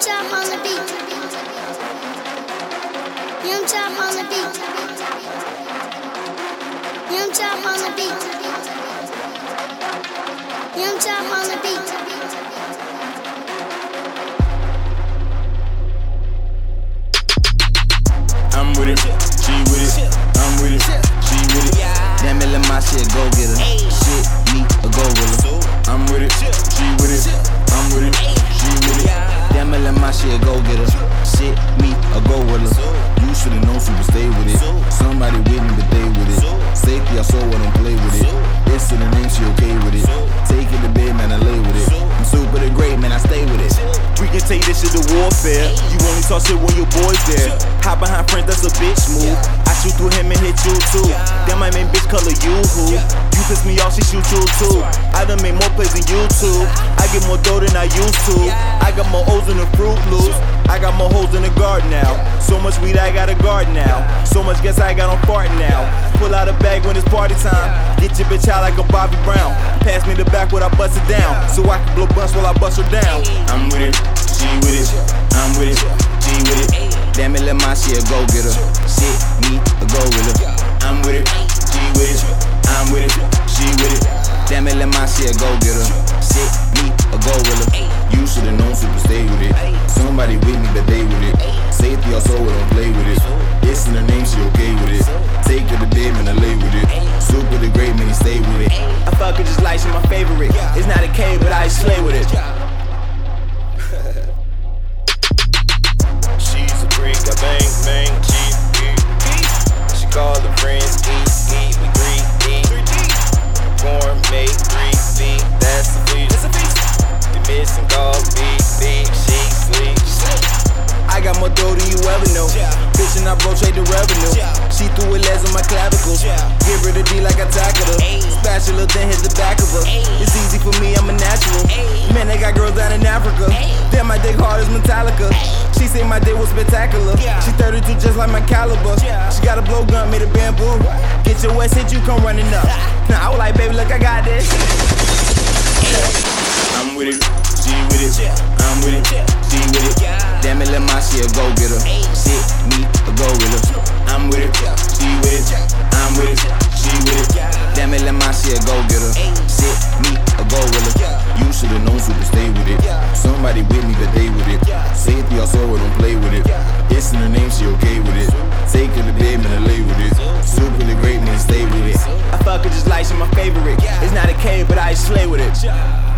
Young Chop on the beat. Young Chop on the beat. Young Chop on the beat. Young Chop on the beat. I'm with it, she with it, I'm with it, she with it. Damn it, let my shit go get her. Shit, me, a go with her. I'm with it, she with it, would stay with it. Somebody with me, but they with it. Safety, I saw what don't play with it. It's in the name, she okay with it. Take it to bed, man, I lay with it. I'm super the great, man, I stay with it. We can take this shit to warfare. You only talk shit when your boys there. Hide behind friends, that's a bitch move. I shoot through him and hit you too. Damn, my main bitch color you who? You piss me off, she shoot you too. I done made more plays than you two. I get more dough than I used to. I got more O's in the Froot Loops. I got more holes in the garden now. So much weed, I got a garden now. So much gas, I got on fart now. Pull out a bag when it's party time. Get your bitch out like a Bobby Brown. Pass me the back when I bust it down. So I can blow bust while I bust her down. I'm with it, she with it, I'm with it, she with it. Damn it, let my shit go get her. Shit, me, my shit go get her. Shit, me, a go her. You should've known she would stay with it. Somebody with me, but they with it. Safety, I soul, don't play with it. This in the name, she okay with it. Take it to bed, man, I lay with it. Super the great, man, he stay with it. I fuck her just like she my favorite. It's not a K, but I slay with it. Call, beat, beat, sleep. I got more dough than you ever know. Bitch, and I rotate the revenue. She threw a legs on my clavicles. Give her the D like I tackled her. Spatula, then hit the back of her. It's easy for me, I'm a natural. Man, they got girls down in Africa. Damn, my dick hard as Metallica. She say my dick was spectacular. She 32 just like my caliber. She got a blowgun made of bamboo. Get your west hit, you come running up. Now I was like, baby, look, I got this. I'm with it, she with it, I'm with it, she with it. Damn it, let my shit go get her. Shit, me, a go with her. I'm with it, she with it, I'm with it, she with it. Damn it, let my shit go get her. Shit, me, a go with her. You should've known she would stay with it. Somebody with me, but they with it. Safety, I saw it, don't play with it. It's in the name, she okay with it. Take it to bed, man, I lay with it. Super the great, man, stay with it. I fuck her just like she my favorite. It's not a K, but I slay with it.